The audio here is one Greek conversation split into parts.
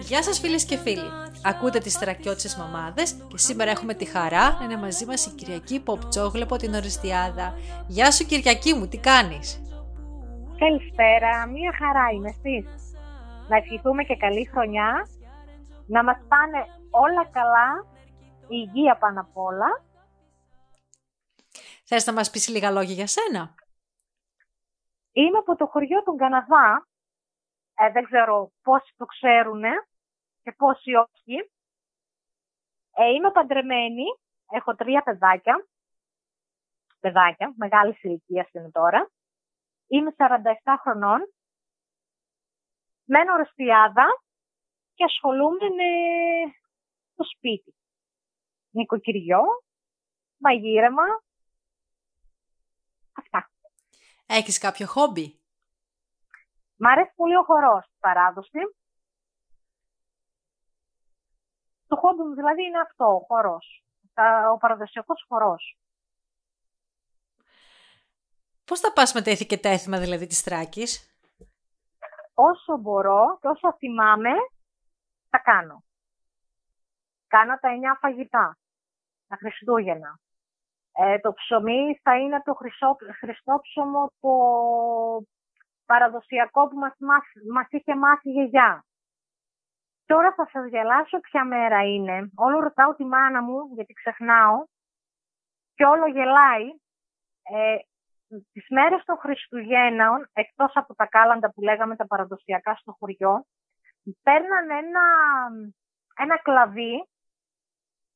Γεια σας φίλες και φίλοι. Ακούτε τις τρακιώτισες μαμάδες και σήμερα έχουμε τη χαρά να είναι μαζί μας η Κυριακή Ποπτσόγλου από την Οριστιάδα. Γεια σου Κυριακή μου, τι κάνεις; Καλησπέρα, μία χαρά είμαι εσείς. Να ευχηθούμε και καλή χρονιά, να μας πάνε όλα καλά, η υγεία πάνω απ' όλα. Θες να μας πεις λίγα λόγια για σένα; Είμαι από το χωριό του Καναδά, ε, δεν ξέρω πόσοι το ξέρουν και πόσοι όχι. Ε, είμαι παντρεμένη, έχω τρία παιδάκια, παιδάκια, μεγάλη ηλικία είναι τώρα. Είμαι 47 χρονών, μένω ρεστιάδα και ασχολούμαι με το σπίτι. Νοικοκυριό, μαγείρεμα, αυτά. Έχεις κάποιο χόμπι; Μ' αρέσει πολύ ο χορός, παράδοση. Το χόμπι μου δηλαδή είναι αυτό, ο χορός. Ο παραδοσιακός χορός. Πώς θα πας με τα ήθη και τα έθιμα δηλαδή της Τράκης; Όσο μπορώ και όσο θυμάμαι, θα κάνω. Κάνω τα εννιά φαγητά, τα Χριστούγεννα. Ε, το ψωμί θα είναι το χρυσό, χριστόψωμο, το παραδοσιακό που μας, μας είχε μάθει η γιαγιά. Τώρα θα σας γελάσω ποια μέρα είναι. Όλο ρωτάω τη μάνα μου, γιατί ξεχνάω, και όλο γελάει. Ε, τις μέρες των Χριστουγέννων, εκτός από τα κάλαντα που λέγαμε τα παραδοσιακά στο χωριό, παίρναν ένα, ένα κλαβί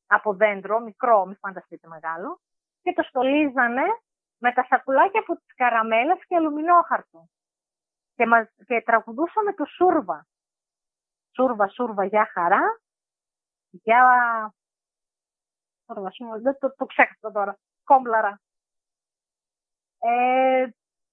από δέντρο, μικρό, μη φανταστείτε μεγάλο, και το στολίζανε με τα σακουλάκια από τις καραμέλες και αλουμινόχαρτο και, μας, και τραγουδούσαμε το Σούρβα. Σούρβα, Σούρβα, για χαρά. Για... Σούρβα, Σούρβα, δεν το, το ξέχασα τώρα. Κόμπλαρα. Ε,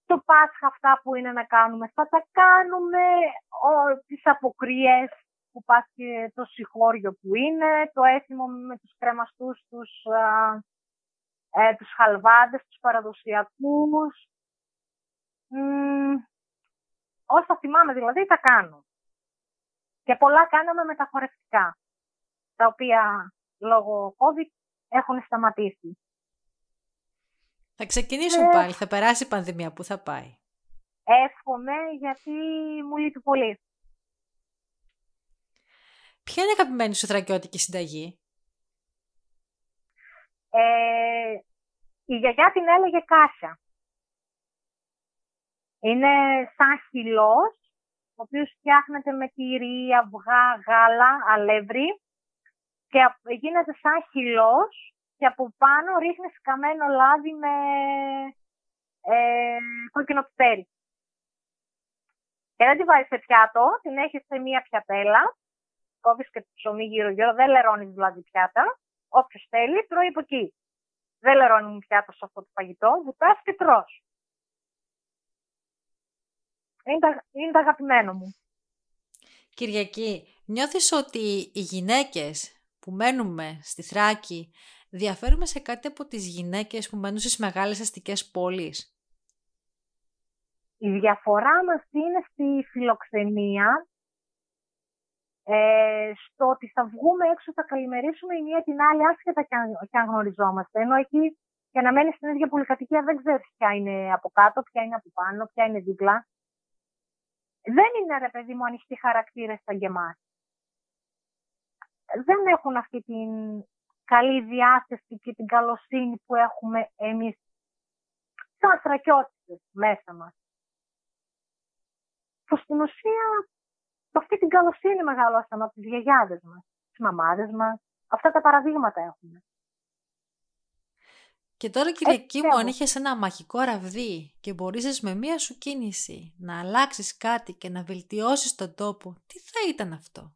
το Πάσχα αυτά που είναι να κάνουμε, θα τα κάνουμε ο, τις αποκρίες που πας και το συγχώριο που είναι, το έθιμο με τους κρεμαστούς, τους, ε, τους χαλβάδες, τους παραδοσιακούς όσα θυμάμαι δηλαδή τα κάνω. Και πολλά κάναμε μεταχωρευτικά, τα οποία λόγω COVID έχουν σταματήσει. Θα ξεκινήσουν ε, πάλι, θα περάσει η πανδημία, πού θα πάει; Εύχομαι γιατί μου λείπει πολύ. Ποια είναι η αγαπημένη σου θρακιώτικη συνταγή; Ε, η γιαγιά την έλεγε Κάσια. Είναι σαν χυλός, ο οποίος φτιάχνεται με τυρί, αυγά, γάλα, αλεύρι και γίνεται σαν χυλός και από πάνω ρίχνεις καμένο λάδι με ε, κόκκινο πιπέρι. Και δεν τη βάζεις σε πιάτο, την έχεις σε μία πιατέλα, κόβεις και το ψωμί γύρω-γύρω, δεν λερώνεις δηλαδή πιάτα. Όποιος θέλει, τρώει από εκεί. Δεν λερώνει πιάτο σε αυτό το φαγητό, βουτάς και τρως. Είναι, τα, είναι το αγαπημένο μου. Κυριακή, νιώθεις ότι οι γυναίκες που μένουμε στη Θράκη διαφέρουμε σε κάτι από τις γυναίκες που μένουν στις μεγάλες αστικές πόλεις; Η διαφορά μας είναι στη φιλοξενία, ε, στο ότι θα βγούμε έξω, θα καλημερίσουμε η μία την άλλη άσχετα και αν, και αν γνωριζόμαστε. Ενώ εκεί για να μένεις στην ίδια πολυκατοικία δεν ξέρεις ποια είναι από κάτω, ποια είναι από πάνω, ποια είναι δίπλα δεν είναι ρε παιδί μου ανοιχτοί χαρακτήρες σαν και εμάς. Δεν έχουν αυτή την καλή διάθεση και την καλοσύνη που έχουμε εμείς σαν στρακιώτες μέσα μας. Που στην ουσία αυτή την καλοσύνη μεγαλώσαμε από τις γιαγιάδες μας, τις μαμάδες μας. Αυτά τα παραδείγματα έχουμε. Και τώρα Κυριακή μου, αν είχες ένα μαγικό ραβδί και μπορείς με μία σου κίνηση να αλλάξεις κάτι και να βελτιώσεις τον τόπο, τι θα ήταν αυτό;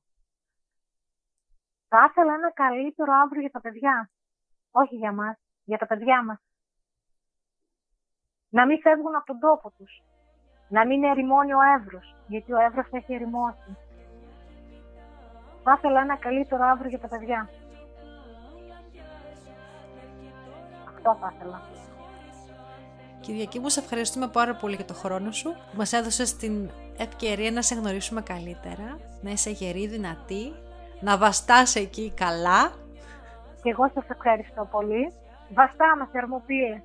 Θα ήθελα ένα καλύτερο αύριο για τα παιδιά. Όχι για μας, για τα παιδιά μας. Να μην φεύγουν από τον τόπο τους. Να μην ερημώνει ο Εύρος, γιατί ο Εύρος έχει ερημώσει. Θα ήθελα ένα καλύτερο αύριο για τα παιδιά. Αυτό θα ήθελα. Κυριακή μου, σε ευχαριστούμε πάρα πολύ για το χρόνο σου που μας έδωσες την ευκαιρία να σε γνωρίσουμε καλύτερα, να είσαι γερή, δυνατή, να βαστάς εκεί καλά. Και εγώ σας ευχαριστώ πολύ. Βαστάμε θερμοπίες.